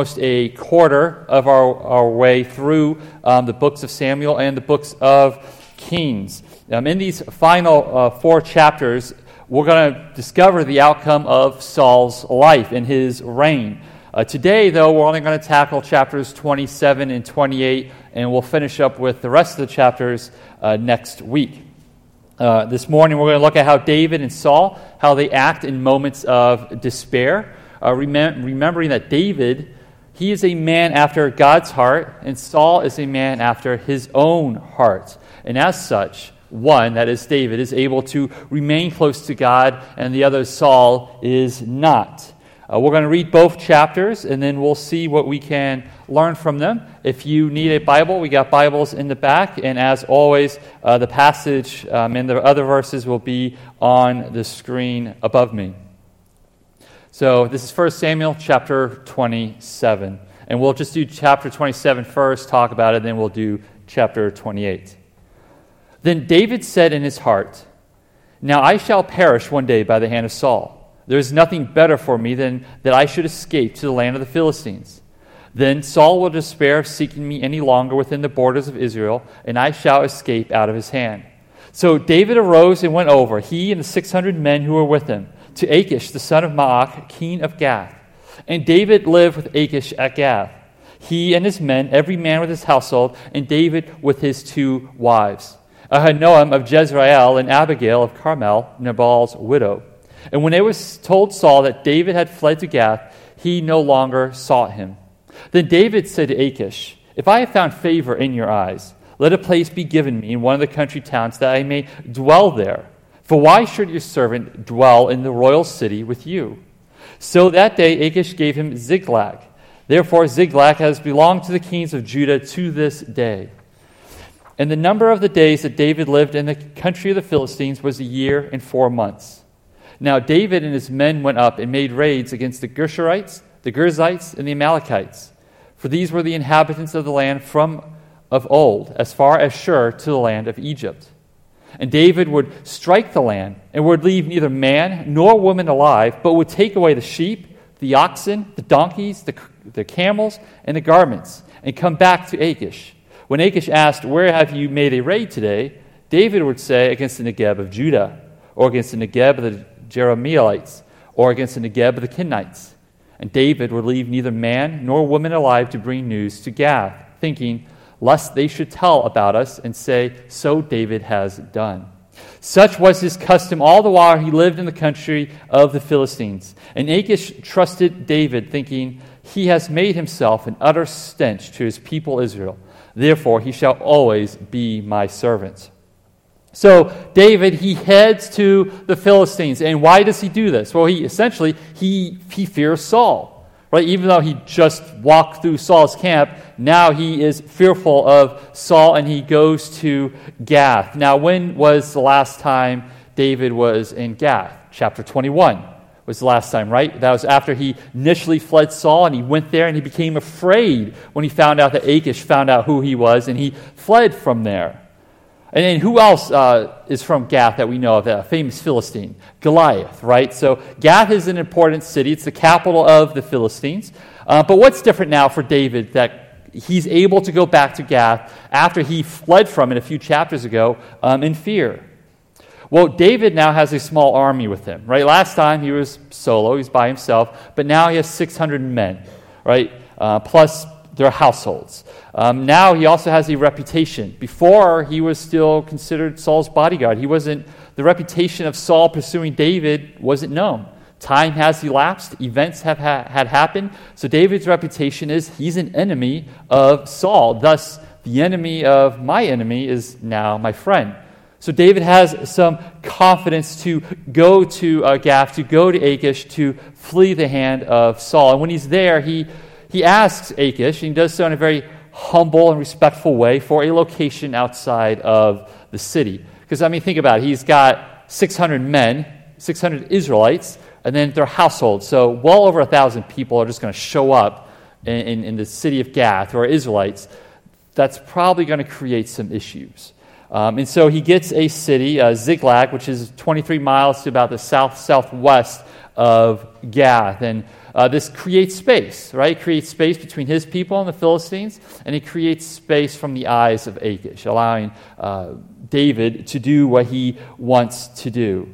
almost a quarter of our, our way through um, the books of Samuel and the books of Kings. Um, in these final uh, four chapters, we're going to discover the outcome of Saul's life and his reign. Uh, today, though, we're only going to tackle chapters 27 and 28, and we'll finish up with the rest of the chapters uh, next week. Uh, this morning, we're going to look at how David and Saul, how they act in moments of despair, uh, remem- remembering that David he is a man after God's heart, and Saul is a man after his own heart. And as such, one, that is David, is able to remain close to God, and the other, Saul, is not. Uh, we're going to read both chapters, and then we'll see what we can learn from them. If you need a Bible, we got Bibles in the back, and as always, uh, the passage um, and the other verses will be on the screen above me. So this is 1 Samuel chapter 27. And we'll just do chapter 27 first, talk about it, then we'll do chapter 28. Then David said in his heart, Now I shall perish one day by the hand of Saul. There is nothing better for me than that I should escape to the land of the Philistines. Then Saul will despair of seeking me any longer within the borders of Israel, and I shall escape out of his hand. So David arose and went over, he and the 600 men who were with him to Achish, the son of Maoch, king of Gath. And David lived with Achish at Gath, he and his men, every man with his household, and David with his two wives, Ahinoam of Jezreel and Abigail of Carmel, Nabal's widow. And when it was told Saul that David had fled to Gath, he no longer sought him. Then David said to Achish, If I have found favor in your eyes, let a place be given me in one of the country towns that I may dwell there. For why should your servant dwell in the royal city with you? So that day Achish gave him Ziklag. Therefore, Ziklag has belonged to the kings of Judah to this day. And the number of the days that David lived in the country of the Philistines was a year and four months. Now, David and his men went up and made raids against the Geshurites, the Girzites, and the Amalekites. For these were the inhabitants of the land from of old, as far as Shur to the land of Egypt. And David would strike the land and would leave neither man nor woman alive, but would take away the sheep, the oxen, the donkeys, the, the camels, and the garments, and come back to Achish. When Achish asked, Where have you made a raid today? David would say, Against the Negeb of Judah, or against the Negeb of the Jerahmeelites, or against the Negeb of the Kenites. And David would leave neither man nor woman alive to bring news to Gath, thinking, lest they should tell about us and say, So David has done. Such was his custom all the while he lived in the country of the Philistines. And Achish trusted David, thinking, He has made himself an utter stench to his people Israel. Therefore, he shall always be my servant. So David, he heads to the Philistines. And why does he do this? Well, he essentially he, he fears Saul. Right? Even though he just walked through Saul's camp, now he is fearful of Saul and he goes to Gath. Now, when was the last time David was in Gath? Chapter 21 was the last time, right? That was after he initially fled Saul and he went there and he became afraid when he found out that Achish found out who he was and he fled from there. And then who else uh, is from Gath that we know of, a famous Philistine? Goliath, right? So Gath is an important city. It's the capital of the Philistines. Uh, but what's different now for David that he's able to go back to Gath after he fled from it a few chapters ago um, in fear? Well, David now has a small army with him, right? Last time he was solo, he's by himself, but now he has 600 men, right? Uh, plus their households. Um, now he also has a reputation. Before, he was still considered Saul's bodyguard. He wasn't, the reputation of Saul pursuing David wasn't known. Time has elapsed, events have ha- had happened. So David's reputation is he's an enemy of Saul. Thus, the enemy of my enemy is now my friend. So David has some confidence to go to uh, Gath, to go to Achish, to flee the hand of Saul. And when he's there, he he asks Achish, and he does so in a very humble and respectful way, for a location outside of the city. Because, I mean, think about it. He's got 600 men, 600 Israelites, and then their households. So, well over a thousand people are just going to show up in, in, in, the city of Gath, or Israelites. That's probably going to create some issues. Um, and so he gets a city, uh, Ziklag, which is 23 miles to about the south southwest of Gath. And Uh, this creates space, right? It creates space between his people and the Philistines, and it creates space from the eyes of Achish, allowing uh, David to do what he wants to do.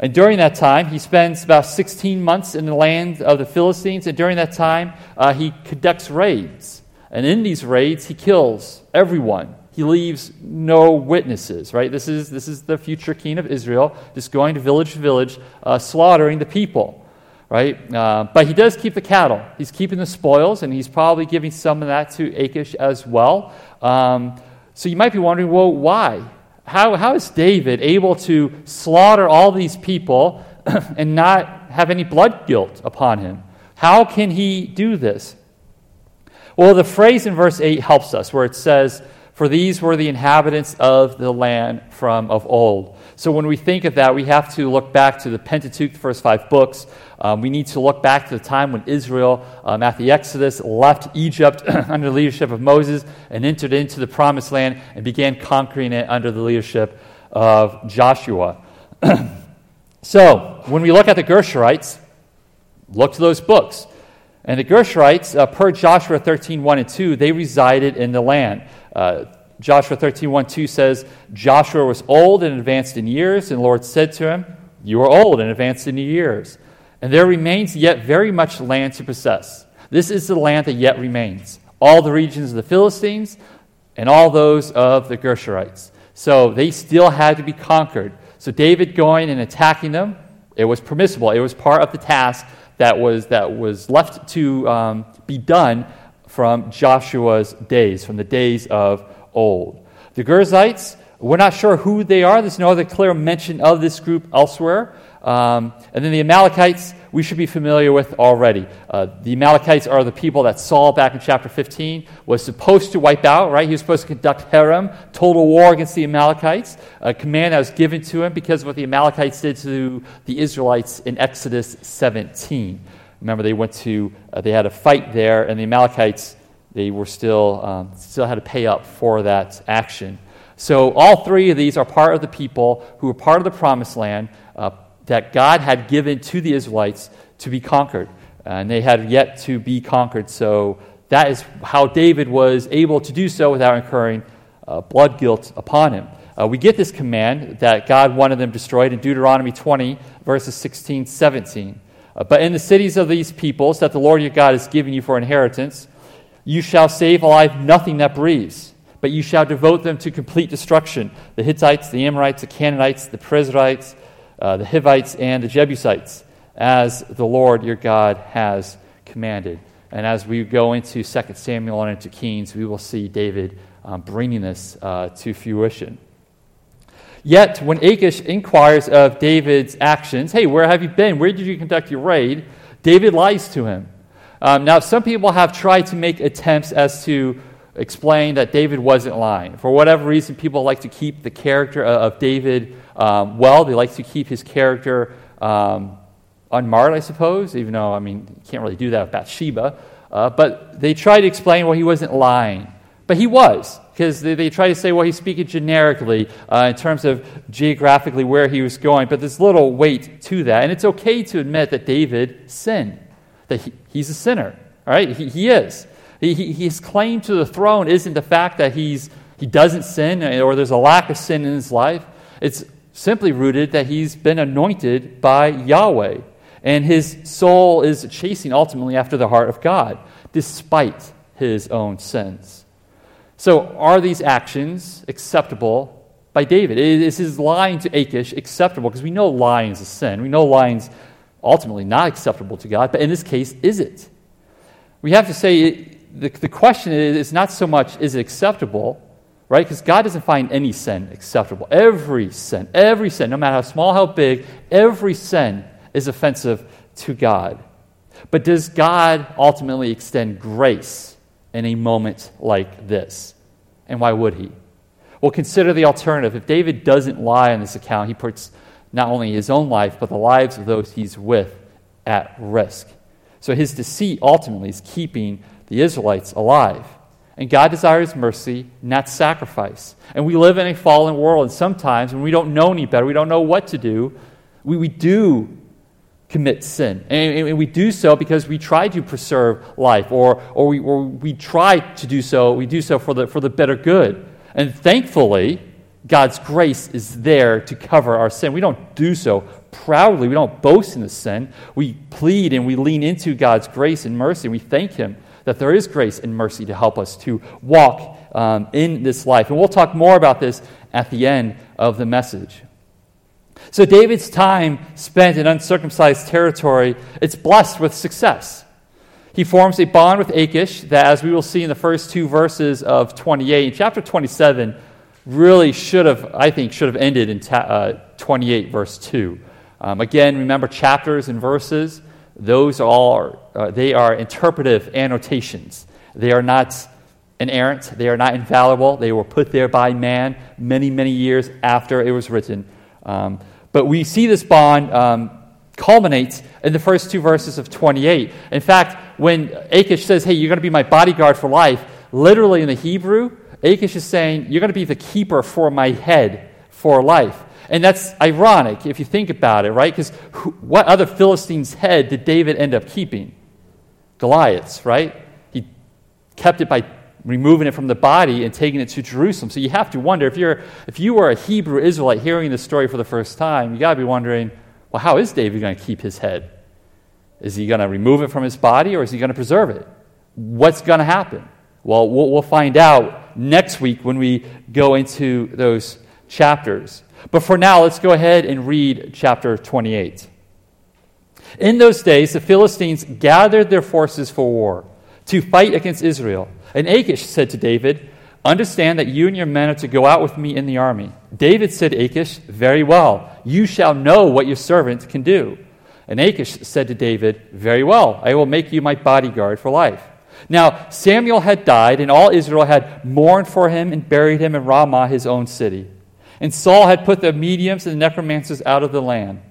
And during that time, he spends about 16 months in the land of the Philistines, and during that time, uh, he conducts raids. And in these raids, he kills everyone. He leaves no witnesses, right? This is, this is the future king of Israel, just going to village to village, uh, slaughtering the people, right? Uh, but he does keep the cattle. He's keeping the spoils, and he's probably giving some of that to Achish as well. Um, so you might be wondering, well, why? How, how is David able to slaughter all these people and not have any blood guilt upon him? How can he do this? Well, the phrase in verse 8 helps us, where it says, For these were the inhabitants of the land from of old. So when we think of that, we have to look back to the Pentateuch, the first five books. Um, we need to look back to the time when Israel, um, at the Exodus, left Egypt under the leadership of Moses and entered into the promised land and began conquering it under the leadership of Joshua. so when we look at the Gershurites, look to those books. And the Gershurites, uh, per Joshua 13, 1 and 2, they resided in the land. Uh, Joshua 13, 1, 2 says, Joshua was old and advanced in years, and the Lord said to him, You are old and advanced in years, and there remains yet very much land to possess. This is the land that yet remains all the regions of the Philistines and all those of the Gershurites. So they still had to be conquered. So David going and attacking them, it was permissible. It was part of the task that was, that was left to um, be done from Joshua's days, from the days of old. The Gerzites, we're not sure who they are. There's no other clear mention of this group elsewhere. Um, and then the Amalekites, we should be familiar with already. Uh, the Amalekites are the people that Saul, back in chapter 15, was supposed to wipe out, right? He was supposed to conduct herem, total war against the Amalekites, a command that was given to him because of what the Amalekites did to the Israelites in Exodus 17. Remember, they went to, uh, they had a fight there, and the Amalekites they were still, um, still had to pay up for that action. So all three of these are part of the people who were part of the promised land uh, that God had given to the Israelites to be conquered. and they had yet to be conquered. So that is how David was able to do so without incurring uh, blood guilt upon him. Uh, we get this command that God wanted them destroyed in Deuteronomy 20, verses 16, 17. Uh, but in the cities of these peoples that the Lord your God has given you for inheritance, you shall save alive nothing that breathes, but you shall devote them to complete destruction the Hittites, the Amorites, the Canaanites, the Perizzites, uh, the Hivites, and the Jebusites, as the Lord your God has commanded. And as we go into 2 Samuel and into Kings, we will see David um, bringing this uh, to fruition. Yet, when Achish inquires of David's actions, hey, where have you been? Where did you conduct your raid? David lies to him. Um, now, some people have tried to make attempts as to explain that David wasn't lying. For whatever reason, people like to keep the character of David um, well. They like to keep his character um, unmarred, I suppose, even though, I mean, you can't really do that with Bathsheba. Uh, but they try to explain, well, he wasn't lying. But he was, because they, they, try to say, well, he's speaking generically uh, in terms of geographically where he was going. But there's little weight to that. And it's okay to admit that David sinned that he, he's a sinner. All right, he, he is. He, he, his claim to the throne isn't the fact that he's, he doesn't sin or there's a lack of sin in his life. It's simply rooted that he's been anointed by Yahweh. And his soul is chasing ultimately after the heart of God, despite his own sins. So, are these actions acceptable by David? Is his lying to Achish acceptable? Because we know lying is a sin. We know lying's ultimately not acceptable to God, but in this case, is it? We have to say the, the question is not so much is it acceptable, right? Because God doesn't find any sin acceptable. Every sin, every sin, no matter how small, how big, every sin is offensive to God. But does God ultimately extend grace in a moment like this? And why would he? Well, consider the alternative. If David doesn't lie on this account, he puts not only his own life, but the lives of those he's with at risk. So his deceit ultimately is keeping the Israelites alive. And God desires mercy, not sacrifice. And we live in a fallen world, and sometimes when we don't know any better, we don't know what to do, we, we do commit sin. And, and, we do so because we try to preserve life, or, or, we, or we try to do so, we do so for the, for the better good. And thankfully, God's grace is there to cover our sin. We don't do so proudly, we don't boast in the sin. We plead and we lean into God's grace and mercy. And We thank Him that there is grace and mercy to help us to walk um, in this life. And we'll talk more about this at the end of the message. So David's time spent in uncircumcised territory, it's blessed with success. He forms a bond with Achish that, as we will see in the first two verses of 28, chapter 27 really should have, I think, should have ended in ta- uh, 28, verse 2. Um, again, remember chapters and verses, those are, uh, they are interpretive annotations. They are not inerrant, they are not infallible. They were put there by man many, many years after it was written. Um, but we see this bond um, culminates in the first two verses of 28. In fact, when Achish says, Hey, you're going to be my bodyguard for life, literally in the Hebrew, Achish is saying, You're going to be the keeper for my head for life. And that's ironic if you think about it, right? Because what other Philistine's head did David end up keeping? Goliath's, right? He kept it by removing it from the body and taking it to Jerusalem. So you have to wonder if you're if you were a Hebrew Israelite hearing this story for the first time, you got to be wondering, well, how is David going to keep his head? Is he going to remove it from his body or is he going to preserve it? What's going to happen? Well, well, we'll find out next week when we go into those chapters. But for now, let's go ahead and read chapter 28. In those days, the Philistines gathered their forces for war to fight against Israel. And Achish said to David, Understand that you and your men are to go out with me in the army. David said to Achish, Very well, you shall know what your servant can do. And Achish said to David, Very well, I will make you my bodyguard for life. Now, Samuel had died, and all Israel had mourned for him and buried him in Ramah, his own city. And Saul had put the mediums and the necromancers out of the land.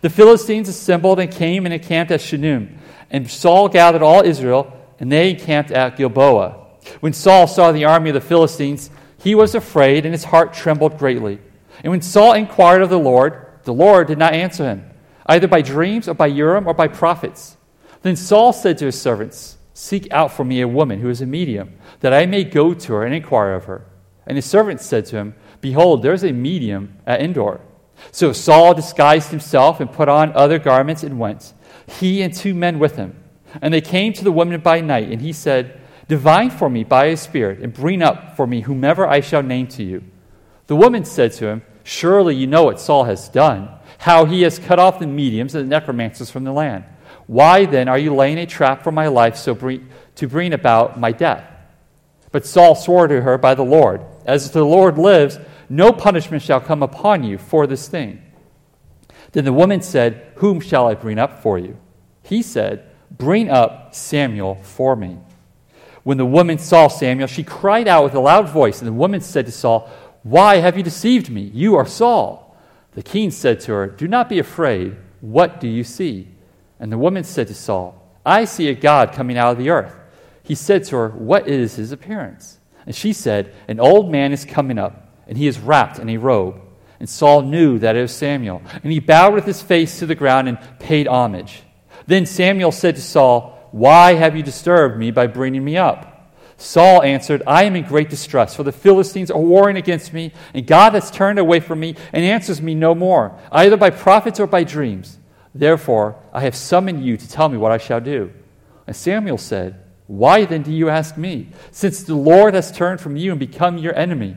The Philistines assembled and came and encamped at Shunem. And Saul gathered all Israel, and they encamped at Gilboa. When Saul saw the army of the Philistines, he was afraid, and his heart trembled greatly. And when Saul inquired of the Lord, the Lord did not answer him, either by dreams or by Urim or by prophets. Then Saul said to his servants, Seek out for me a woman who is a medium, that I may go to her and inquire of her. And his servants said to him, Behold, there is a medium at Endor. So Saul disguised himself and put on other garments and went, he and two men with him. And they came to the woman by night, and he said, Divine for me by his Spirit, and bring up for me whomever I shall name to you. The woman said to him, Surely you know what Saul has done, how he has cut off the mediums and the necromancers from the land. Why then are you laying a trap for my life so bring, to bring about my death? But Saul swore to her by the Lord, As the Lord lives, no punishment shall come upon you for this thing. Then the woman said, Whom shall I bring up for you? He said, Bring up Samuel for me. When the woman saw Samuel, she cried out with a loud voice, and the woman said to Saul, Why have you deceived me? You are Saul. The king said to her, Do not be afraid. What do you see? And the woman said to Saul, I see a God coming out of the earth. He said to her, What is his appearance? And she said, An old man is coming up and he is wrapped in a robe. And Saul knew that it was Samuel. And he bowed with his face to the ground and paid homage. Then Samuel said to Saul, Why have you disturbed me by bringing me up? Saul answered, I am in great distress, for the Philistines are warring against me, and God has turned away from me and answers me no more, either by prophets or by dreams. Therefore, I have summoned you to tell me what I shall do. And Samuel said, Why then do you ask me, since the Lord has turned from you and become your enemy?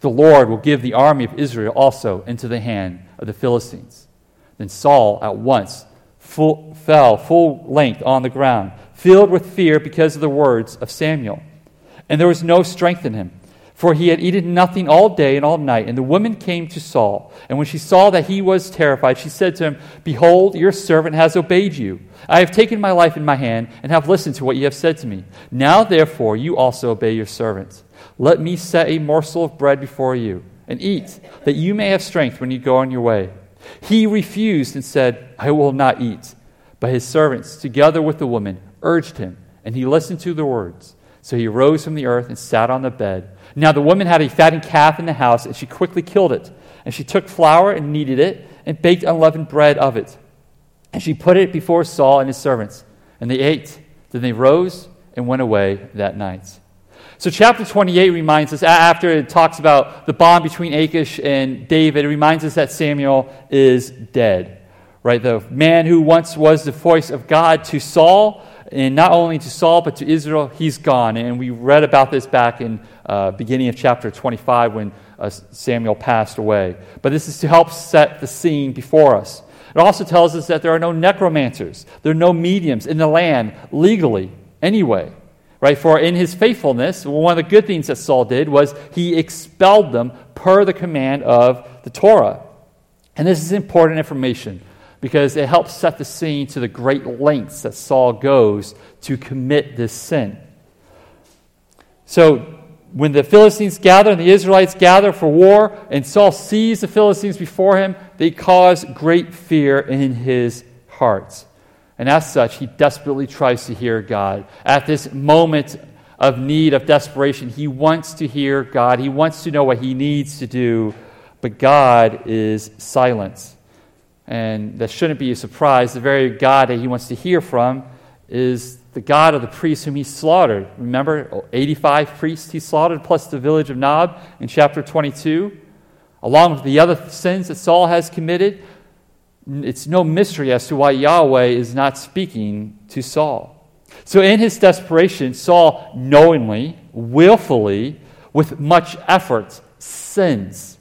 The Lord will give the army of Israel also into the hand of the Philistines. Then Saul at once full, fell full length on the ground, filled with fear because of the words of Samuel. And there was no strength in him, for he had eaten nothing all day and all night. And the woman came to Saul. And when she saw that he was terrified, she said to him, Behold, your servant has obeyed you. I have taken my life in my hand and have listened to what you have said to me. Now, therefore, you also obey your servant. Let me set a morsel of bread before you and eat, that you may have strength when you go on your way. He refused and said, I will not eat. But his servants, together with the woman, urged him, and he listened to the words. So he rose from the earth and sat on the bed. Now the woman had a fattened calf in the house, and she quickly killed it. And she took flour and kneaded it, and baked unleavened bread of it. And she put it before Saul and his servants, and they ate. Then they rose and went away that night. So, chapter 28 reminds us, after it talks about the bond between Achish and David, it reminds us that Samuel is dead. Right? The man who once was the voice of God to Saul and not only to Saul, but to Israel, he's gone. And we read about this back in uh, beginning of chapter 25 when uh, Samuel passed away. But this is to help set the scene before us. It also tells us that there are no necromancers, there are no mediums in the land legally, anyway. Right? For in his faithfulness, one of the good things that Saul did was he expelled them per the command of the Torah. And this is important information because it helps set the scene to the great lengths that Saul goes to commit this sin. So, when the Philistines gather and the Israelites gather for war, and Saul sees the Philistines before him, they cause great fear in his heart. And as such, he desperately tries to hear God. At this moment of need, of desperation, he wants to hear God. He wants to know what he needs to do, but God is silent. And that shouldn't be a surprise. The very God that he wants to hear from is the God of the priests whom he slaughtered. Remember, 85 priests he slaughtered, plus the village of Nob in chapter 22. Along with the other sins that Saul has committed, it's no mystery as to why Yahweh is not speaking to Saul. So, in his desperation, Saul knowingly, willfully, with much effort, sins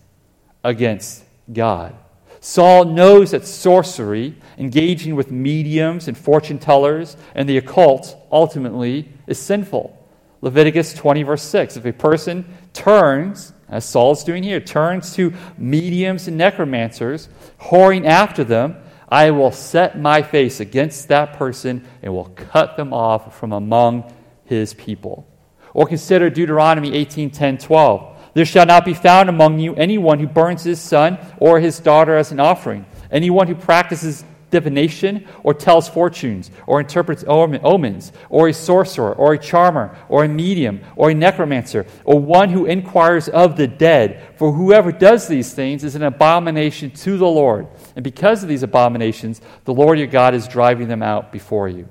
against God. Saul knows that sorcery, engaging with mediums and fortune tellers and the occult, ultimately is sinful. Leviticus 20, verse 6. If a person turns, as Saul is doing here, turns to mediums and necromancers, whoring after them, I will set my face against that person and will cut them off from among his people. Or consider Deuteronomy 18, 10, 12. There shall not be found among you anyone who burns his son or his daughter as an offering, anyone who practices divination or tells fortunes or interprets omens, or a sorcerer or a charmer or a medium or a necromancer, or one who inquires of the dead. For whoever does these things is an abomination to the Lord. And because of these abominations, the Lord your God is driving them out before you.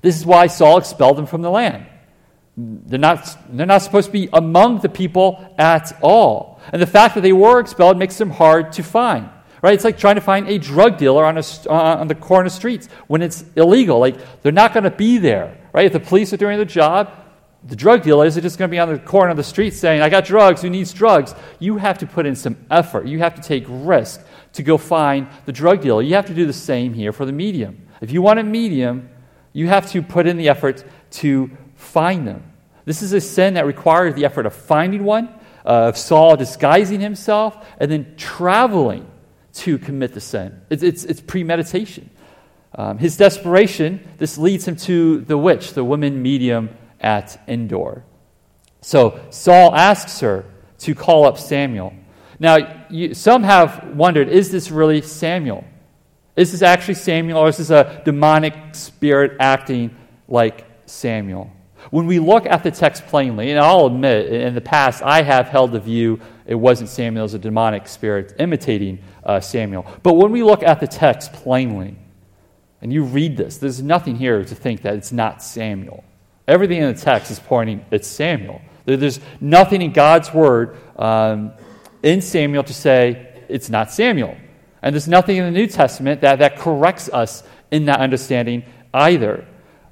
This is why Saul expelled them from the land. They're not, they're not supposed to be among the people at all. And the fact that they were expelled makes them hard to find. Right? It's like trying to find a drug dealer on, a, uh, on the corner streets when it's illegal. Like, they're not going to be there. Right? If the police are doing their job, the drug dealers are just going to be on the corner of the street saying, I got drugs, who needs drugs? You have to put in some effort. You have to take risk to go find the drug dealer. You have to do the same here for the medium. If you want a medium, you have to put in the effort to find them. This is a sin that requires the effort of finding one, uh, of Saul disguising himself, and then traveling to commit the sin. It's, it's, it's premeditation. Um, his desperation, this leads him to the witch, the woman medium at Endor. So Saul asks her to call up Samuel. Now, you, some have wondered is this really Samuel? Is this actually Samuel, or is this a demonic spirit acting like Samuel? When we look at the text plainly, and I'll admit, in the past, I have held the view it wasn't Samuel as a demonic spirit imitating uh, Samuel. But when we look at the text plainly, and you read this, there's nothing here to think that it's not Samuel. Everything in the text is pointing it's Samuel. There's nothing in God's word um, in Samuel to say it's not Samuel. And there's nothing in the New Testament that, that corrects us in that understanding either.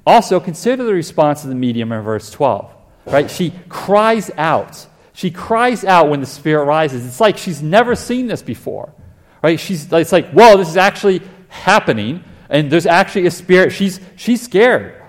Also, consider the response of the medium in verse 12. Right? She cries out. She cries out when the Spirit rises. It's like she's never seen this before. Right? She's, it's like, whoa, this is actually happening, and there's actually a spirit. She's, she's scared.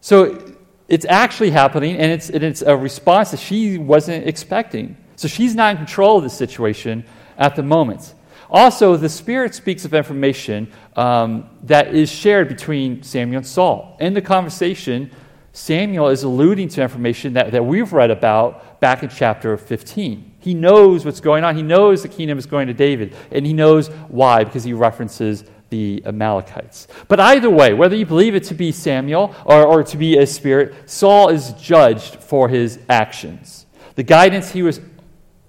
So It's actually happening, and it's, and it's a response that she wasn't expecting. So she's not in control of the situation at the moment. Also, the Spirit speaks of information um, that is shared between Samuel and Saul. In the conversation, Samuel is alluding to information that, that we've read about back in chapter 15. He knows what's going on. He knows the kingdom is going to David, and he knows why, because he references the Amalekites. But either way, whether you believe it to be Samuel or, or to be a spirit, Saul is judged for his actions. The guidance he was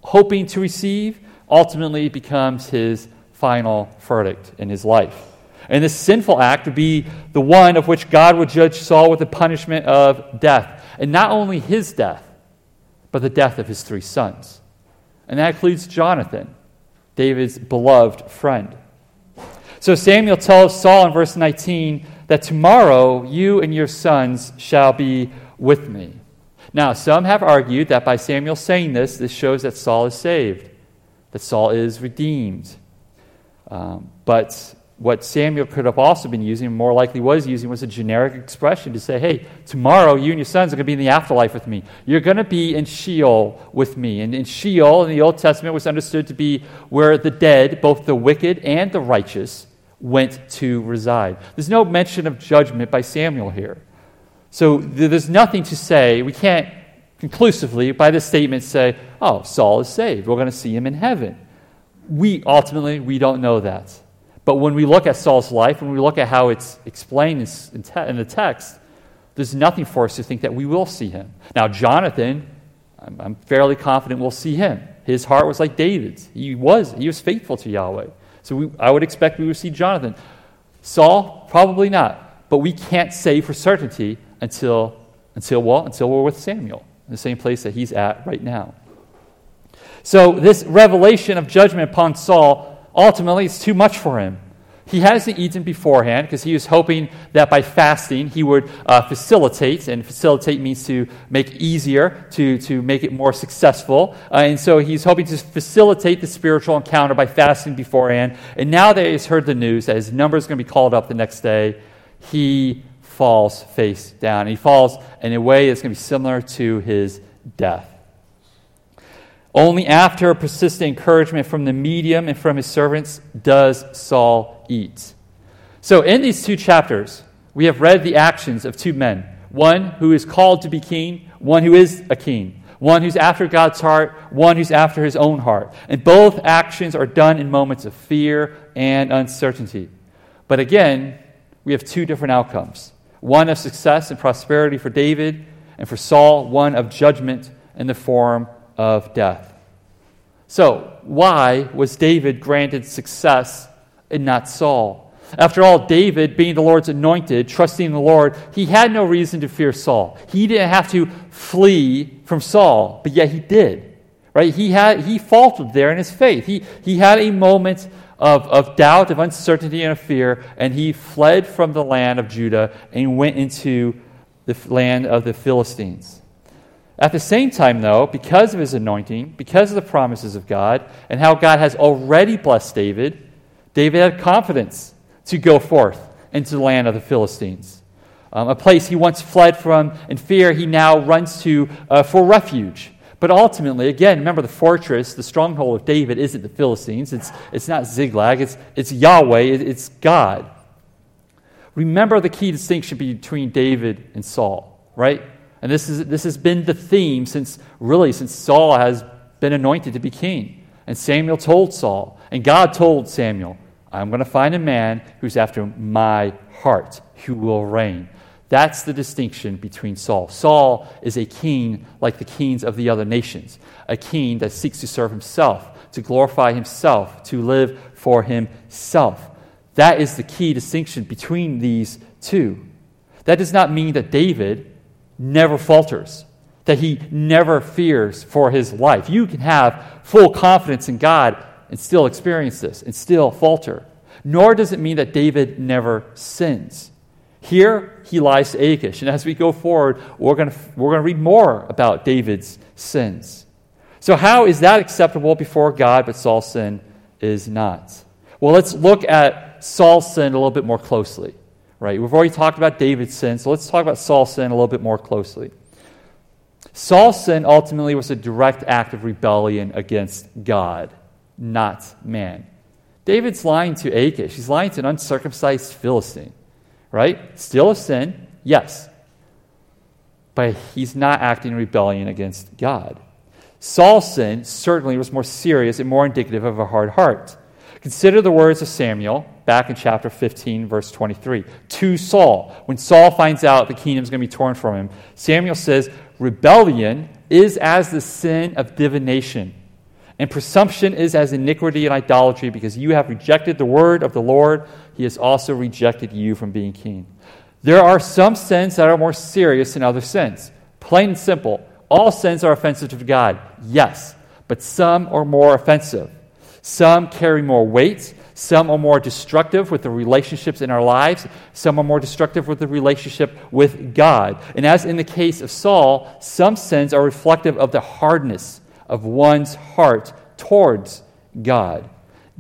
hoping to receive ultimately becomes his final verdict in his life. And this sinful act would be the one of which God would judge Saul with the punishment of death. And not only his death, but the death of his three sons. And that includes Jonathan, David's beloved friend. So Samuel tells Saul in verse 19 that tomorrow you and your sons shall be with me. Now, some have argued that by Samuel saying this, this shows that Saul is saved, that Saul is redeemed. Um, but what Samuel could have also been using, more likely was using, was a generic expression to say, hey, tomorrow you and your sons are going to be in the afterlife with me. You're going to be in Sheol with me. And in Sheol, in the Old Testament, was understood to be where the dead, both the wicked and the righteous, went to reside. There's no mention of judgment by Samuel here. So there's nothing to say. We can't conclusively, by this statement, say, oh, Saul is saved. We're going to see him in heaven. We ultimately, we don't know that. But when we look at Saul's life, when we look at how it's explained in, the text, there's nothing for us to think that we will see him. Now, Jonathan, I'm, fairly confident we'll see him. His heart was like David's. He was, he was faithful to Yahweh. So we, I would expect we would see Jonathan. Saul, probably not. But we can't say for certainty until, until, well, until we're with Samuel, in the same place that he's at right now. So this revelation of judgment upon Saul ultimately it's too much for him. He hasn't eaten beforehand because he was hoping that by fasting he would uh, facilitate, and facilitate means to make easier, to, to make it more successful. Uh, and so he's hoping to facilitate the spiritual encounter by fasting beforehand. And now that he's heard the news that his number is going to be called up the next day, he falls face down. He falls in a way that's going to be similar to his death. Only after persistent encouragement from the medium and from his servants does Saul eat. So, in these two chapters, we have read the actions of two men one who is called to be king, one who is a king, one who's after God's heart, one who's after his own heart. And both actions are done in moments of fear and uncertainty. But again, we have two different outcomes one of success and prosperity for David, and for Saul, one of judgment in the form of death. So, why was David granted success and not Saul? After all, David, being the Lord's anointed, trusting in the Lord, he had no reason to fear Saul. He didn't have to flee from Saul, but yet he did. Right? He, had, he faltered there in his faith. He, he had a moment of, of doubt, of uncertainty, and of fear, and he fled from the land of Judah and went into the land of the Philistines. At the same time, though, because of his anointing, because of the promises of God, and how God has already blessed David, David had confidence to go forth into the land of the Philistines. Um, a place he once fled from in fear, he now runs to uh, for refuge. But ultimately, again, remember the fortress, the stronghold of David isn't the Philistines. It's, it's not Ziklag, it's, it's Yahweh, it's God. Remember the key distinction between David and Saul, right? And this, is, this has been the theme since, really, since Saul has been anointed to be king. And Samuel told Saul, and God told Samuel, I'm going to find a man who's after my heart, who will reign. That's the distinction between Saul. Saul is a king like the kings of the other nations, a king that seeks to serve himself, to glorify himself, to live for himself. That is the key distinction between these two. That does not mean that David never falters, that he never fears for his life. You can have full confidence in God and still experience this and still falter. Nor does it mean that David never sins. Here, he lies to Achish. And as we go forward, we're going we're going to read more about David's sins. So, how is that acceptable before God, but Saul's sin is not? Well, let's look at Saul's sin a little bit more closely right? We've already talked about David's sin, so let's talk about Saul's sin a little bit more closely. Saul's sin ultimately was a direct act of rebellion against God, not man. David's lying to Achish. He's lying to an uncircumcised Philistine, right? Still a sin, yes. But he's not acting in rebellion against God. Saul's sin certainly was more serious and more indicative of a hard heart. Consider the words of Samuel back in chapter 15, verse 23. To Saul, when Saul finds out the kingdom is going to be torn from him, Samuel says, Rebellion is as the sin of divination, and presumption is as iniquity and idolatry, because you have rejected the word of the Lord. He has also rejected you from being king. There are some sins that are more serious than other sins. Plain and simple. All sins are offensive to God, yes, but some are more offensive. Some carry more weight. Some are more destructive with the relationships in our lives. Some are more destructive with the relationship with God. And as in the case of Saul, some sins are reflective of the hardness of one's heart towards God.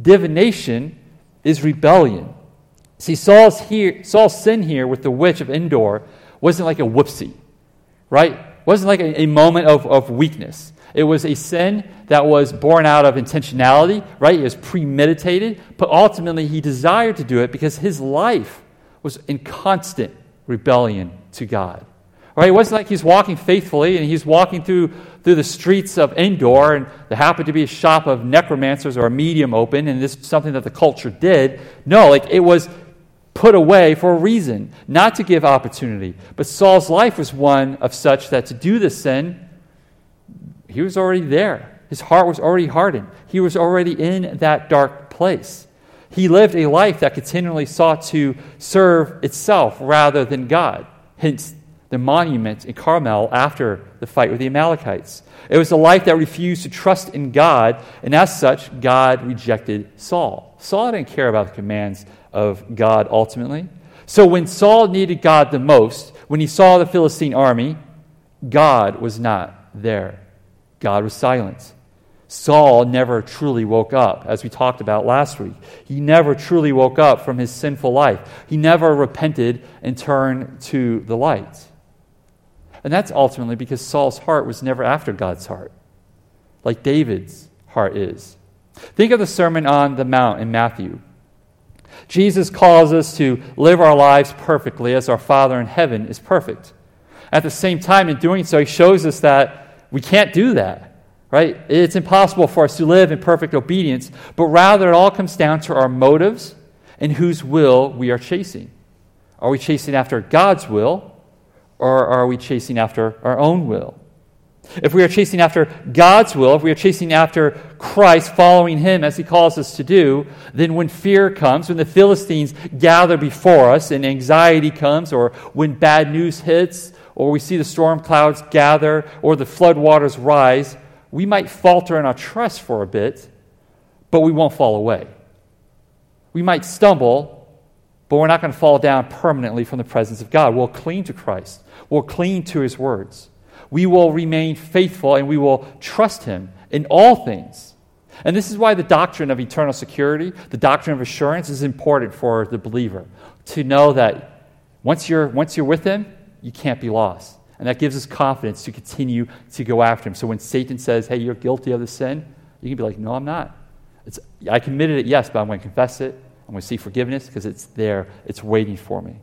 Divination is rebellion. See, Saul's, here, Saul's sin here with the witch of Endor wasn't like a whoopsie, right? wasn't like a, a moment of, of weakness. It was a sin that was born out of intentionality, right? It was premeditated, but ultimately he desired to do it because his life was in constant rebellion to God. Right? It wasn't like he's walking faithfully and he's walking through, through the streets of Endor and there happened to be a shop of necromancers or a medium open and this is something that the culture did. No, like it was put away for a reason, not to give opportunity. But Saul's life was one of such that to do this sin, he was already there. His heart was already hardened. He was already in that dark place. He lived a life that continually sought to serve itself rather than God. Hence, the monument in Carmel after the fight with the Amalekites. It was a life that refused to trust in God, and as such, God rejected Saul. Saul didn't care about the commands of God ultimately. So when Saul needed God the most, when he saw the Philistine army, God was not there. God was silent. Saul never truly woke up, as we talked about last week. He never truly woke up from his sinful life. He never repented and turned to the light. And that's ultimately because Saul's heart was never after God's heart, like David's heart is. Think of the Sermon on the Mount in Matthew. Jesus calls us to live our lives perfectly as our Father in heaven is perfect. At the same time, in doing so, he shows us that we can't do that, right? It's impossible for us to live in perfect obedience, but rather it all comes down to our motives and whose will we are chasing. Are we chasing after God's will, or are we chasing after our own will? If we are chasing after God's will, if we are chasing after Christ, following Him as He calls us to do, then when fear comes, when the Philistines gather before us and anxiety comes, or when bad news hits, or we see the storm clouds gather, or the flood waters rise, we might falter in our trust for a bit, but we won't fall away. We might stumble, but we're not going to fall down permanently from the presence of God. We'll cling to Christ, we'll cling to His words we will remain faithful and we will trust Him in all things. And this is why the doctrine of eternal security, the doctrine of assurance, is important for the believer to know that once you're, once you're with Him, you can't be lost. And that gives us confidence to continue to go after Him. So when Satan says, hey, you're guilty of the sin, you can be like, no, I'm not. It's, I committed it, yes, but I'm going to confess it. I'm going to seek forgiveness because it's there, it's waiting for me.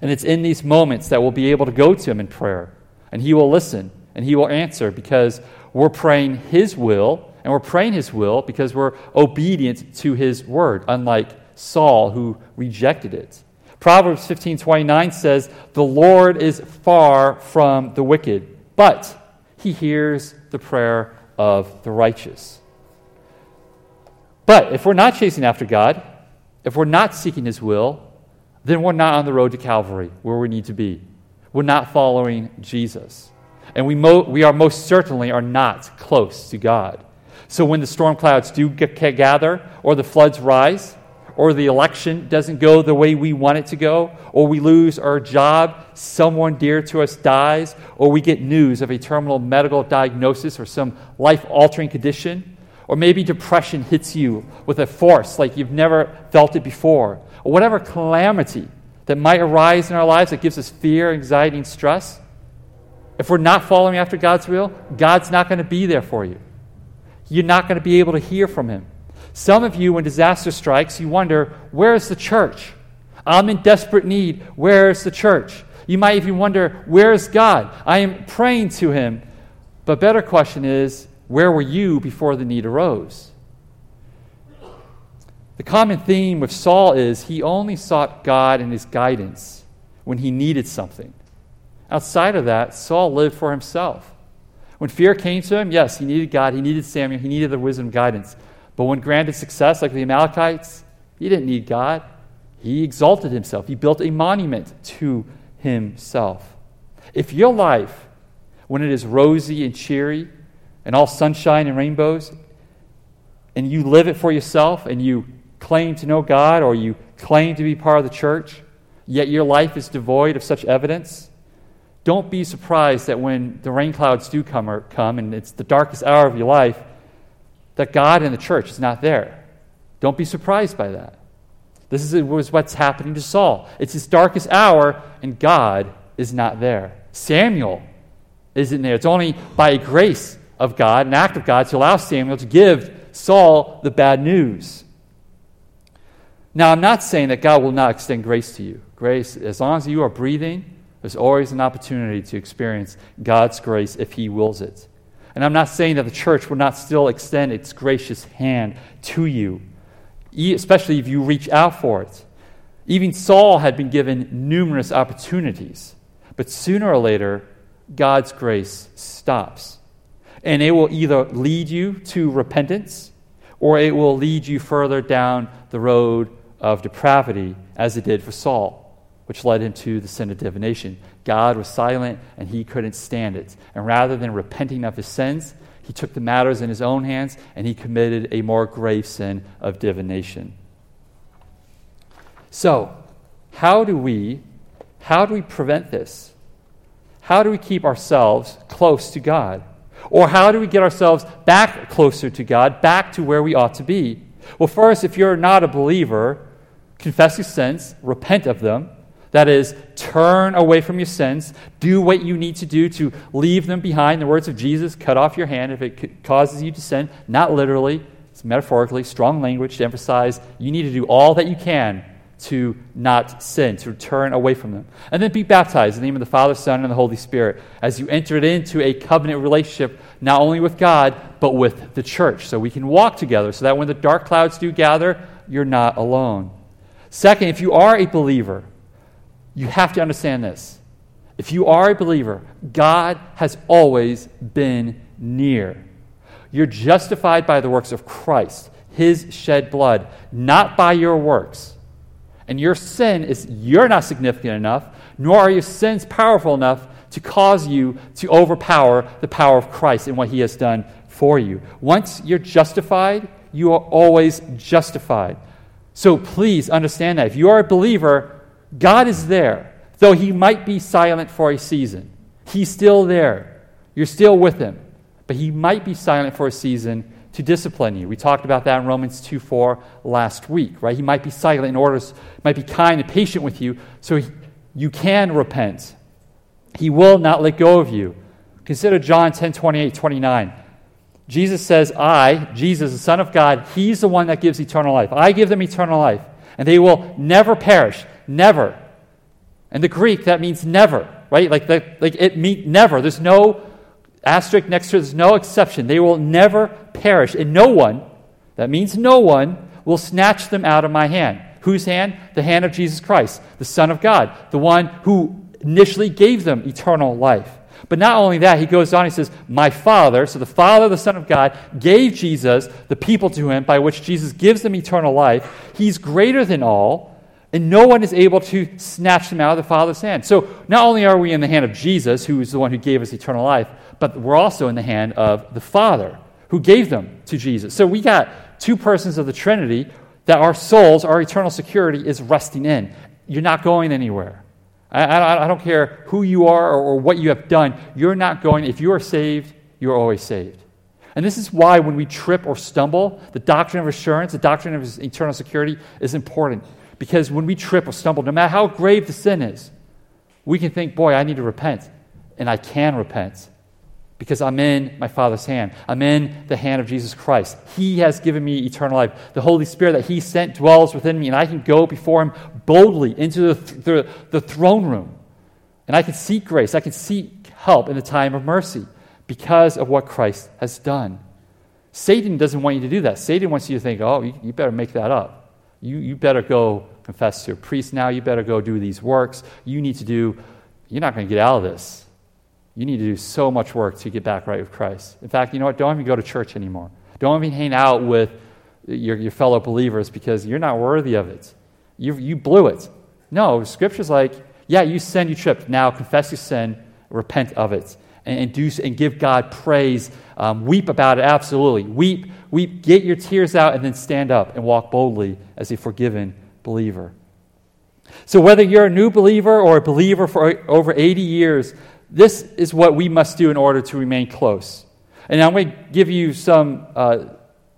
And it's in these moments that we'll be able to go to Him in prayer and He will listen and He will answer because we're praying His will, and we're praying His will because we're obedient to His word, unlike Saul who rejected it. Proverbs 15:29 says, "The Lord is far from the wicked, but he hears the prayer of the righteous." But if we're not chasing after God, if we're not seeking his will, then we're not on the road to Calvary where we need to be we're not following Jesus. And we, mo- we are most certainly are not close to God. So when the storm clouds do get, gather, or the floods rise, or the election doesn't go the way we want it to go, or we lose our job, someone dear to us dies, or we get news of a terminal medical diagnosis or some life altering condition, or maybe depression hits you with a force like you've never felt it before, or whatever calamity that might arise in our lives that gives us fear, anxiety, and stress, if we're not following after God's will, God's not going to be there for you. You're not going to be able to hear from Him. Some of you, when disaster strikes, you wonder, where's the church? I'm in desperate need. Where's the church? You might even wonder, where's God? I am praying to Him. But better question is, where were you before the need arose? The common theme with Saul is he only sought God and his guidance when he needed something. Outside of that, Saul lived for himself. When fear came to him, yes, he needed God, he needed Samuel, he needed the wisdom guidance. But when granted success, like the Amalekites, he didn't need God. He exalted himself, he built a monument to himself. If your life, when it is rosy and cheery and all sunshine and rainbows, and you live it for yourself and you claim to know God or you claim to be part of the church, yet your life is devoid of such evidence, don't be surprised that when the rain clouds do come, come and it's the darkest hour of your life, that God and the church is not there. Don't be surprised by that. This is was what's happening to Saul. It's his darkest hour, and God is not there. Samuel isn't there. It's only by grace of God, an act of God, to allow Samuel to give Saul the bad news. Now, I'm not saying that God will not extend grace to you. Grace, as long as you are breathing, there's always an opportunity to experience God's grace if He wills it. And I'm not saying that the church will not still extend its gracious hand to you, especially if you reach out for it. Even Saul had been given numerous opportunities, but sooner or later, God's grace stops. And it will either lead you to repentance or it will lead you further down the road of depravity as it did for Saul, which led him to the sin of divination. God was silent and he couldn't stand it. And rather than repenting of his sins, he took the matters in his own hands and he committed a more grave sin of divination. So, how do we how do we prevent this? How do we keep ourselves close to God? Or how do we get ourselves back closer to God, back to where we ought to be? Well, first, if you're not a believer, confess your sins, repent of them. That is, turn away from your sins, do what you need to do to leave them behind. The words of Jesus cut off your hand if it causes you to sin, not literally, it's metaphorically, strong language to emphasize you need to do all that you can to not sin, to turn away from them. And then be baptized in the name of the Father, Son, and the Holy Spirit as you enter into a covenant relationship not only with God, but with the church. So we can walk together so that when the dark clouds do gather, you're not alone. Second, if you are a believer, you have to understand this. If you are a believer, God has always been near. You're justified by the works of Christ, his shed blood, not by your works. And your sin is, you're not significant enough, nor are your sins powerful enough to cause you to overpower the power of Christ and what he has done for you. Once you're justified, you are always justified. So please understand that. If you are a believer, God is there. Though he might be silent for a season, he's still there. You're still with him. But he might be silent for a season to discipline you. We talked about that in Romans 2 4 last week, right? He might be silent in order, might be kind and patient with you so he, you can repent. He will not let go of you. Consider John 10 28, 29. Jesus says, I, Jesus, the Son of God, He's the one that gives eternal life. I give them eternal life, and they will never perish. Never. In the Greek, that means never, right? Like, like it means never. There's no asterisk next to it, there's no exception. They will never perish, and no one, that means no one, will snatch them out of my hand. Whose hand? The hand of Jesus Christ, the Son of God, the one who initially gave them eternal life. But not only that, he goes on, he says, My Father, so the Father, the Son of God, gave Jesus the people to him by which Jesus gives them eternal life. He's greater than all, and no one is able to snatch them out of the Father's hand. So not only are we in the hand of Jesus, who is the one who gave us eternal life, but we're also in the hand of the Father, who gave them to Jesus. So we got two persons of the Trinity that our souls, our eternal security is resting in. You're not going anywhere. I, I, don't care who you are or, or what you have done. You're not going, if you are saved, you're always saved. And this is why when we trip or stumble, the doctrine of assurance, the doctrine of eternal security is important. Because when we trip or stumble, no matter how grave the sin is, we can think, boy, I need to repent. And I can repent because I'm in my Father's hand. I'm in the hand of Jesus Christ. He has given me eternal life. The Holy Spirit that He sent dwells within me, and I can go before Him boldly into the, the, the throne room. And I can seek grace. I can seek help in the time of mercy because of what Christ has done. Satan doesn't want you to do that. Satan wants you to think, oh, you, you better make that up. You, you better go confess to a priest now. You better go do these works. You need to do, you're not going to get out of this. You need to do so much work to get back right with Christ. In fact, you know what? Don't even go to church anymore. Don't even hang out with your, your fellow believers because you're not worthy of it. You, you blew it. No, Scripture's like, yeah, you sinned, you tripped. Now confess your sin, repent of it, and, do, and give God praise. Um, weep about it, absolutely. Weep, weep, get your tears out, and then stand up and walk boldly as a forgiven believer. So, whether you're a new believer or a believer for over 80 years, this is what we must do in order to remain close. And I'm going to give you some uh,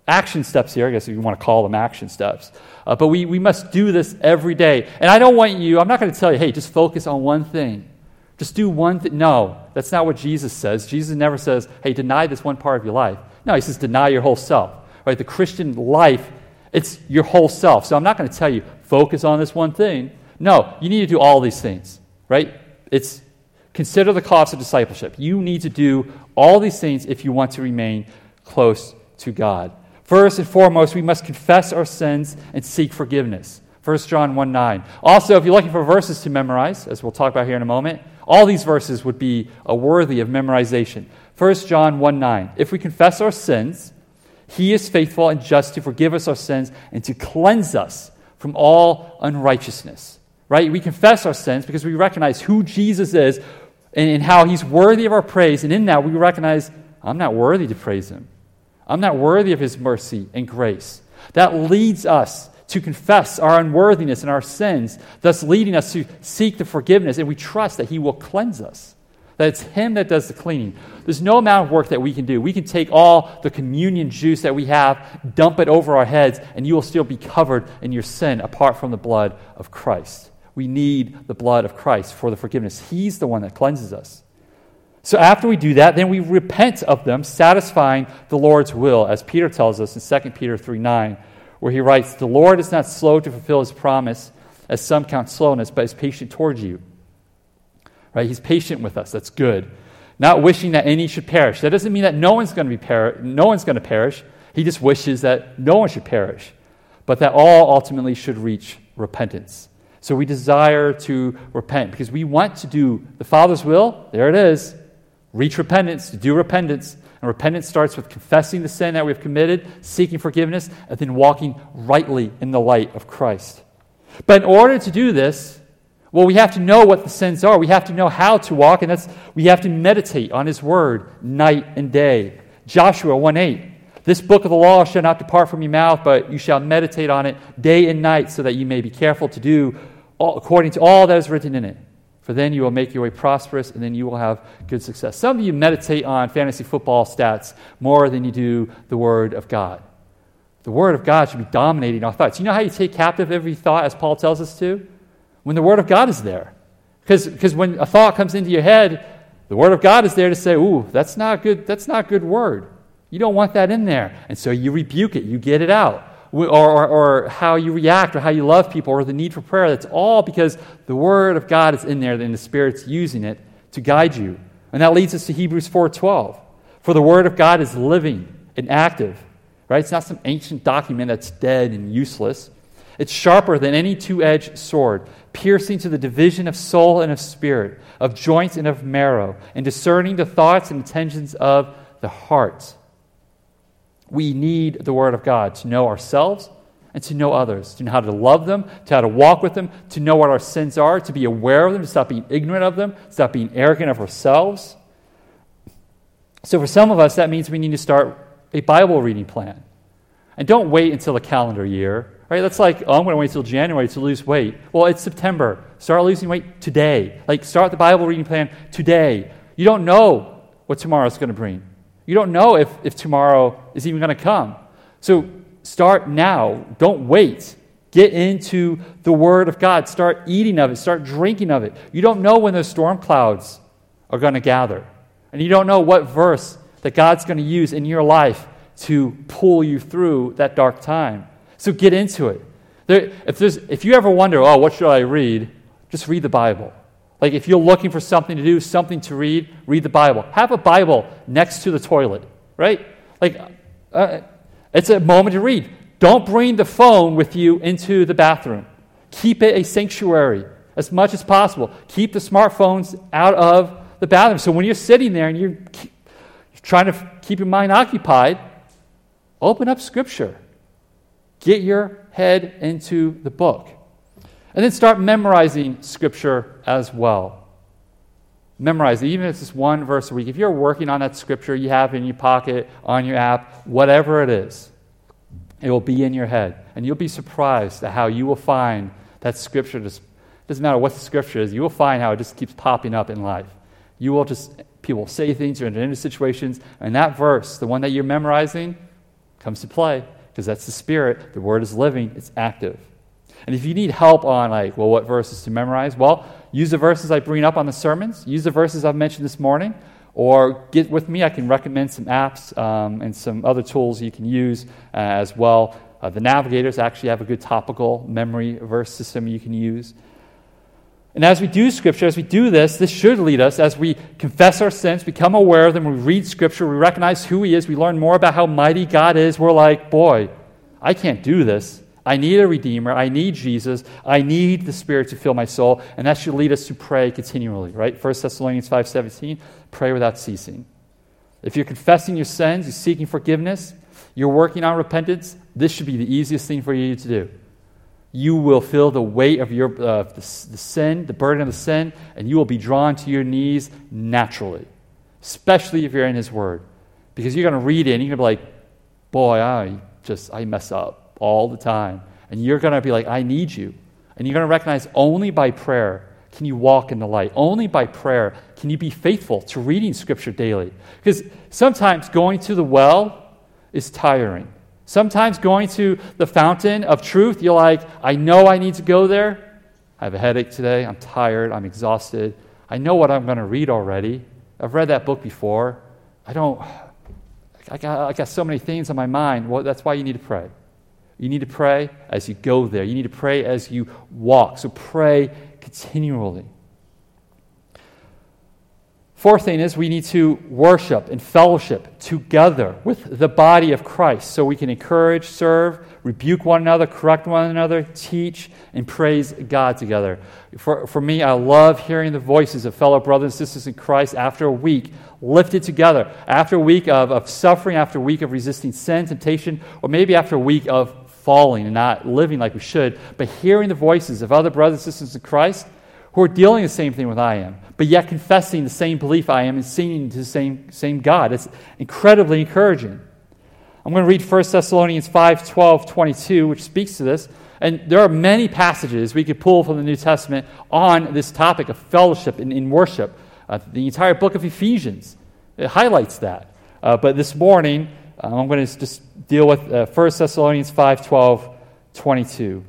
action steps here, I guess if you want to call them action steps. Uh, but we, we must do this every day. And I don't want you, I'm not going to tell you, hey, just focus on one thing. Just do one thing. No, that's not what Jesus says. Jesus never says, hey, deny this one part of your life. No, he says, deny your whole self. Right? The Christian life, it's your whole self. So I'm not going to tell you, focus on this one thing. No, you need to do all these things. Right? It's Consider the cost of discipleship. You need to do all these things if you want to remain close to God. First and foremost, we must confess our sins and seek forgiveness. 1 John 1 9. Also, if you're looking for verses to memorize, as we'll talk about here in a moment, all these verses would be worthy of memorization. 1 John 1 9. If we confess our sins, he is faithful and just to forgive us our sins and to cleanse us from all unrighteousness. Right? We confess our sins because we recognize who Jesus is, and, and how he's worthy of our praise. And in that, we recognize I'm not worthy to praise him. I'm not worthy of his mercy and grace. That leads us to confess our unworthiness and our sins, thus leading us to seek the forgiveness, and we trust that he will cleanse us. That it's him that does the cleaning. There's no amount of work that we can do. We can take all the communion juice that we have, dump it over our heads, and you will still be covered in your sin apart from the blood of Christ. We need the blood of Christ for the forgiveness. He's the one that cleanses us. So after we do that, then we repent of them, satisfying the Lord's will, as Peter tells us in 2 Peter 3 9, where he writes, The Lord is not slow to fulfill his promise, as some count slowness, but is patient towards you. Right? He's patient with us. That's good. Not wishing that any should perish. That doesn't mean that no one's going to be no one's going to perish. He just wishes that no one should perish, but that all ultimately should reach repentance. So we desire to repent because we want to do the Father's will. There it is. Reach repentance, to do repentance. And repentance starts with confessing the sin that we've committed, seeking forgiveness, and then walking rightly in the light of Christ. But in order to do this, well, we have to know what the sins are. We have to know how to walk, and that's we have to meditate on His Word night and day. Joshua 1 8. This book of the law shall not depart from your mouth, but you shall meditate on it day and night, so that you may be careful to do according to all that is written in it. For then you will make your way prosperous, and then you will have good success. Some of you meditate on fantasy football stats more than you do the Word of God. The Word of God should be dominating our thoughts. You know how you take captive every thought, as Paul tells us to? When the Word of God is there. Because when a thought comes into your head, the Word of God is there to say, ooh, that's not good, that's not good word. You don't want that in there. And so you rebuke it, you get it out or, or, or, how you react or how you love people or the need for prayer. That's all because the Word of God is in there and the Spirit's using it to guide you. And that leads us to Hebrews 4.12. For the Word of God is living and active. Right? It's not some ancient document that's dead and useless. It's sharper than any two edged sword, piercing to the division of soul and of spirit, of joints and of marrow, and discerning the thoughts and intentions of the heart. We need the Word of God to know ourselves and to know others, to know how to love them, to how to walk with them, to know what our sins are, to be aware of them, to stop being ignorant of them, stop being arrogant of ourselves. So, for some of us, that means we need to start a Bible reading plan. And don't wait until the calendar year. Right? That's like, oh, I'm going to wait until January to lose weight. Well, it's September. Start losing weight today. Like, start the Bible reading plan today. You don't know what tomorrow is going to bring. You don't know if, if tomorrow is even going to come. So start now. Don't wait. Get into the Word of God. Start eating of it. Start drinking of it. You don't know when those storm clouds are going to gather. And you don't know what verse that God's going to use in your life to pull you through that dark time. So get into it. There, if, there's, if you ever wonder, oh, what should I read? Just read the Bible. Like if you're looking for something to do, something to read, read the Bible. Have a Bible next to the toilet, right? Like uh, it's a moment to read. Don't bring the phone with you into the bathroom. Keep it a sanctuary as much as possible. Keep the smartphones out of the bathroom. So when you're sitting there and you're, you're trying to keep your mind occupied, open up Scripture. Get your head into the book. And then start memorizing Scripture as well. Memorize it, even if it's just one verse a week. If you're working on that Scripture you have in your pocket, on your app, whatever it is, it will be in your head. And you'll be surprised at how you will find that Scripture just doesn't matter what the Scripture is, you will find how it just keeps popping up in life. You will just, people say things, you're into situations, and that verse, the one that you're memorizing, comes to play because that's the Spirit. The Word is living, it's active. And if you need help on, like, well, what verses to memorize, well, use the verses I bring up on the sermons, use the verses I've mentioned this morning, or get with me. I can recommend some apps um, and some other tools you can use uh, as well. Uh, the navigators actually have a good topical memory verse system you can use. And as we do Scripture, as we do this, this should lead us as we confess our sins, become aware of them, we read Scripture, we recognize who He is, we learn more about how mighty God is. We're like, boy, I can't do this. I need a Redeemer. I need Jesus. I need the Spirit to fill my soul. And that should lead us to pray continually, right? 1 Thessalonians 5.17, pray without ceasing. If you're confessing your sins, you're seeking forgiveness, you're working on repentance, this should be the easiest thing for you to do you will feel the weight of your, uh, the, the sin, the burden of the sin, and you will be drawn to your knees naturally, especially if you're in His Word. Because you're going to read it and you're going to be like, boy, I just, I mess up all the time. And you're going to be like, I need you. And you're going to recognize only by prayer can you walk in the light. Only by prayer can you be faithful to reading Scripture daily. Because sometimes going to the well is tiring. Sometimes going to the fountain of truth, you're like, I know I need to go there. I have a headache today. I'm tired. I'm exhausted. I know what I'm going to read already. I've read that book before. I don't, I got, I got so many things on my mind. Well, that's why you need to pray. You need to pray as you go there, you need to pray as you walk. So pray continually. Fourth thing is we need to worship and fellowship together with the body of Christ so we can encourage, serve, rebuke one another, correct one another, teach, and praise God together. For, for me, I love hearing the voices of fellow brothers and sisters in Christ after a week lifted together, after a week of, of suffering, after a week of resisting sin, temptation, or maybe after a week of falling and not living like we should, but hearing the voices of other brothers and sisters in Christ who are dealing the same thing with I am, but yet confessing the same belief I am and singing to the same, same God. It's incredibly encouraging. I'm going to read 1 Thessalonians 5 12, 22, which speaks to this. And there are many passages we could pull from the New Testament on this topic of fellowship and in worship. Uh, the entire book of Ephesians it highlights that. Uh, but this morning, uh, I'm going to just deal with uh, 1 Thessalonians 5 12, 22.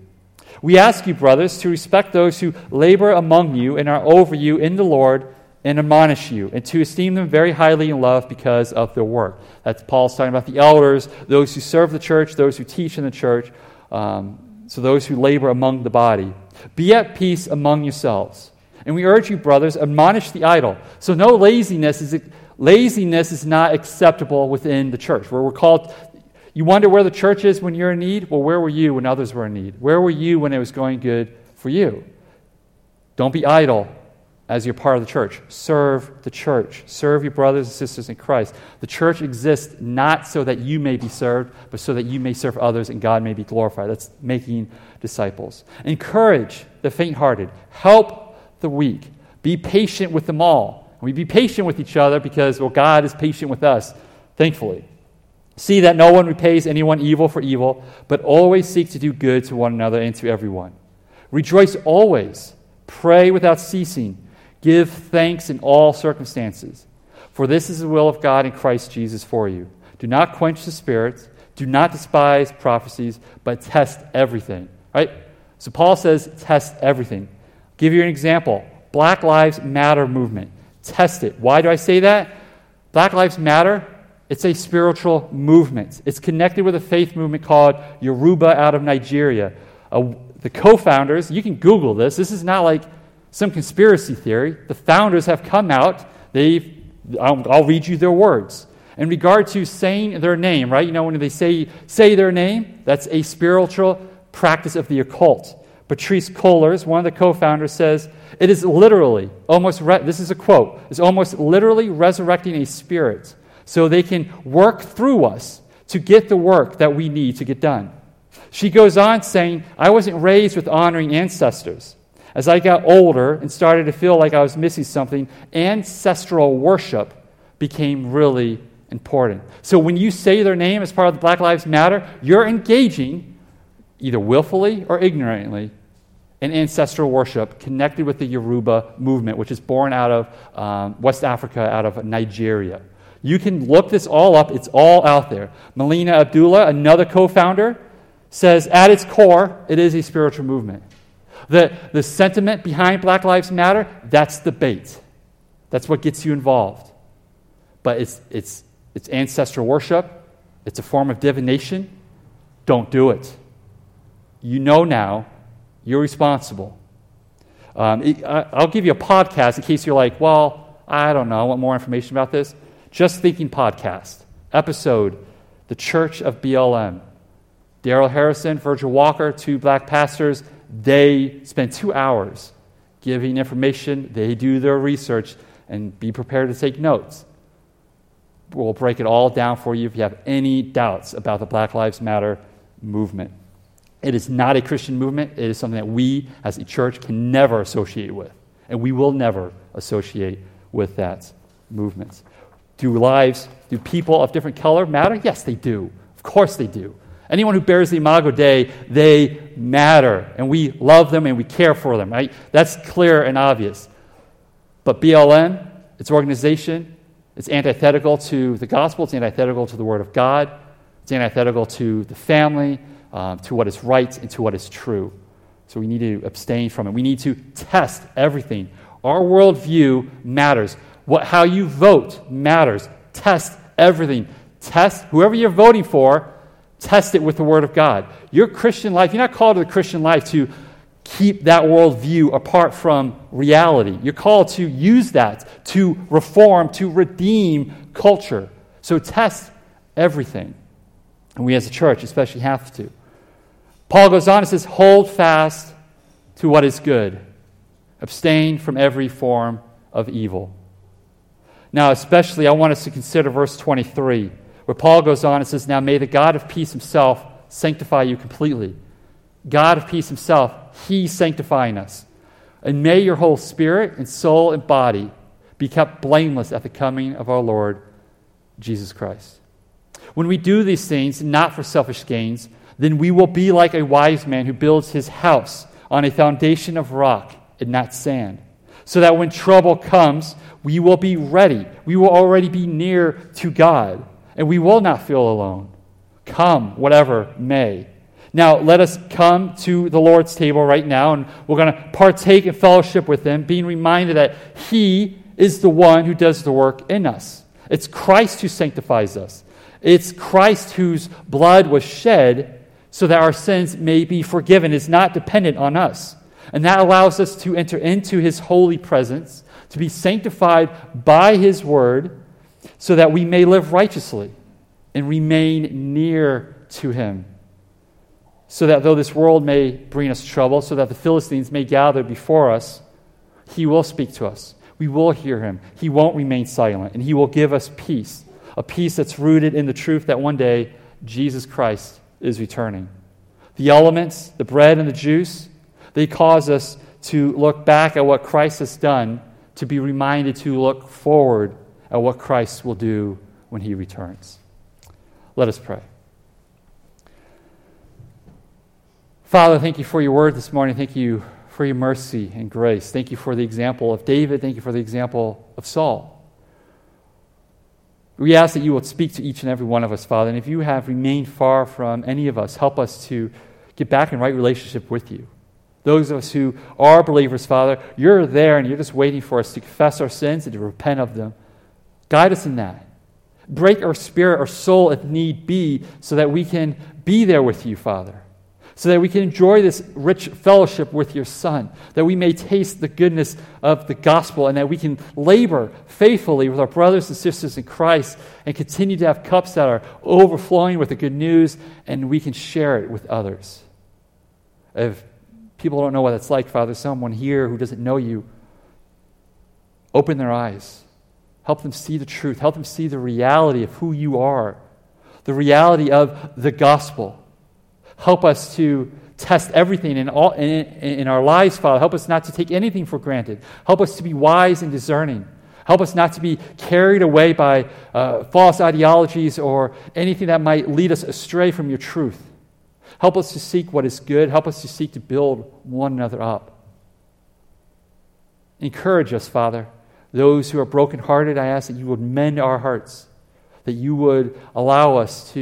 We ask you, brothers, to respect those who labor among you and are over you in the Lord and admonish you, and to esteem them very highly in love because of their work. That's Paul's talking about the elders, those who serve the church, those who teach in the church, um, so those who labor among the body. Be at peace among yourselves. And we urge you, brothers, admonish the idle. So no laziness is laziness is not acceptable within the church. Where we're called you wonder where the church is when you're in need? Well, where were you when others were in need? Where were you when it was going good for you? Don't be idle as you're part of the church. Serve the church. Serve your brothers and sisters in Christ. The church exists not so that you may be served, but so that you may serve others and God may be glorified. That's making disciples. Encourage the faint hearted. Help the weak. Be patient with them all. We be patient with each other because, well, God is patient with us, thankfully. See that no one repays anyone evil for evil, but always seek to do good to one another and to everyone. Rejoice always. Pray without ceasing. Give thanks in all circumstances. For this is the will of God in Christ Jesus for you. Do not quench the spirits. Do not despise prophecies, but test everything. Right? So Paul says, test everything. Give you an example. Black Lives Matter movement. Test it. Why do I say that? Black Lives Matter, it's a spiritual movement. It's connected with a faith movement called Yoruba out of Nigeria. Uh, the co founders, you can Google this. This is not like some conspiracy theory. The founders have come out. They've, I'll, I'll read you their words. In regard to saying their name, right? You know, when they say, say their name, that's a spiritual practice of the occult. Patrisse Cullors, one of the co founders, says, It is literally, almost, re- this is a quote, it's almost literally resurrecting a spirit so they can work through us to get the work that we need to get done. She goes on saying, I wasn't raised with honoring ancestors. As I got older and started to feel like I was missing something, ancestral worship became really important. So when you say their name as part of the Black Lives Matter, you're engaging, either willfully or ignorantly, in ancestral worship connected with the Yoruba movement, which is born out of um, West Africa, out of Nigeria. You can look this all up, it's all out there. Melina Abdullah, another co founder, says at its core, it is a spiritual movement. The, the sentiment behind Black Lives Matter, that's the bait. That's what gets you involved. But it's, it's, it's ancestral worship, it's a form of divination. Don't do it. You know now, you're responsible. Um, I'll give you a podcast in case you're like, well, I don't know, I want more information about this. Just Thinking Podcast, episode The Church of BLM. Darrell Harrison, Virgil Walker, two black pastors, they spend two hours giving information. They do their research and be prepared to take notes. We'll break it all down for you if you have any doubts about the Black Lives Matter movement. It is not a Christian movement. It is something that we as a church can never associate with. And we will never associate with that movement. Do lives, do people of different color matter? Yes, they do. Of course they do. Anyone who bears the Imago Dei, they matter, and we love them and we care for them, right? That's clear and obvious. But BLM, its organization, it's antithetical to the gospel, it's antithetical to the Word of God, it's antithetical to the family, um, to what is right, and to what is true. So we need to abstain from it. We need to test everything. Our worldview matters. What, how you vote matters. Test everything. Test whoever you're voting for Test it with the Word of God. Your Christian life, you're not called to the Christian life to keep that worldview apart from reality. You're called to use that to reform, to redeem culture. So test everything. And we as a church especially have to. Paul goes on and says, Hold fast to what is good, abstain from every form of evil. Now, especially, I want us to consider verse 23 where Paul goes on and says, Now may the God of peace himself sanctify you completely. God of peace himself, he sanctifying us. And may your whole spirit and soul and body be kept blameless at the coming of our Lord Jesus Christ. When we do these things, not for selfish gains, then we will be like a wise man who builds his house on a foundation of rock and not sand. So that when trouble comes, we will be ready. We will already be near to God and we will not feel alone. Come, whatever may. Now, let us come to the Lord's table right now, and we're going to partake in fellowship with Him, being reminded that He is the one who does the work in us. It's Christ who sanctifies us, it's Christ whose blood was shed so that our sins may be forgiven. is not dependent on us. And that allows us to enter into His holy presence, to be sanctified by His word so that we may live righteously and remain near to him. So that though this world may bring us trouble, so that the Philistines may gather before us, he will speak to us. We will hear him. He won't remain silent, and he will give us peace a peace that's rooted in the truth that one day Jesus Christ is returning. The elements, the bread and the juice, they cause us to look back at what Christ has done, to be reminded to look forward at what Christ will do when he returns. Let us pray. Father, thank you for your word this morning. Thank you for your mercy and grace. Thank you for the example of David. Thank you for the example of Saul. We ask that you will speak to each and every one of us, Father. And if you have remained far from any of us, help us to get back in right relationship with you. Those of us who are believers, Father, you're there and you're just waiting for us to confess our sins and to repent of them. Guide us in that. Break our spirit, our soul, if need be, so that we can be there with you, Father. So that we can enjoy this rich fellowship with your Son, that we may taste the goodness of the gospel, and that we can labor faithfully with our brothers and sisters in Christ and continue to have cups that are overflowing with the good news, and we can share it with others. If people don't know what it's like, Father, someone here who doesn't know you, open their eyes. Help them see the truth. Help them see the reality of who you are, the reality of the gospel. Help us to test everything in, all, in, in our lives, Father. Help us not to take anything for granted. Help us to be wise and discerning. Help us not to be carried away by uh, false ideologies or anything that might lead us astray from your truth. Help us to seek what is good. Help us to seek to build one another up. Encourage us, Father. Those who are brokenhearted, I ask that you would mend our hearts, that you would allow us to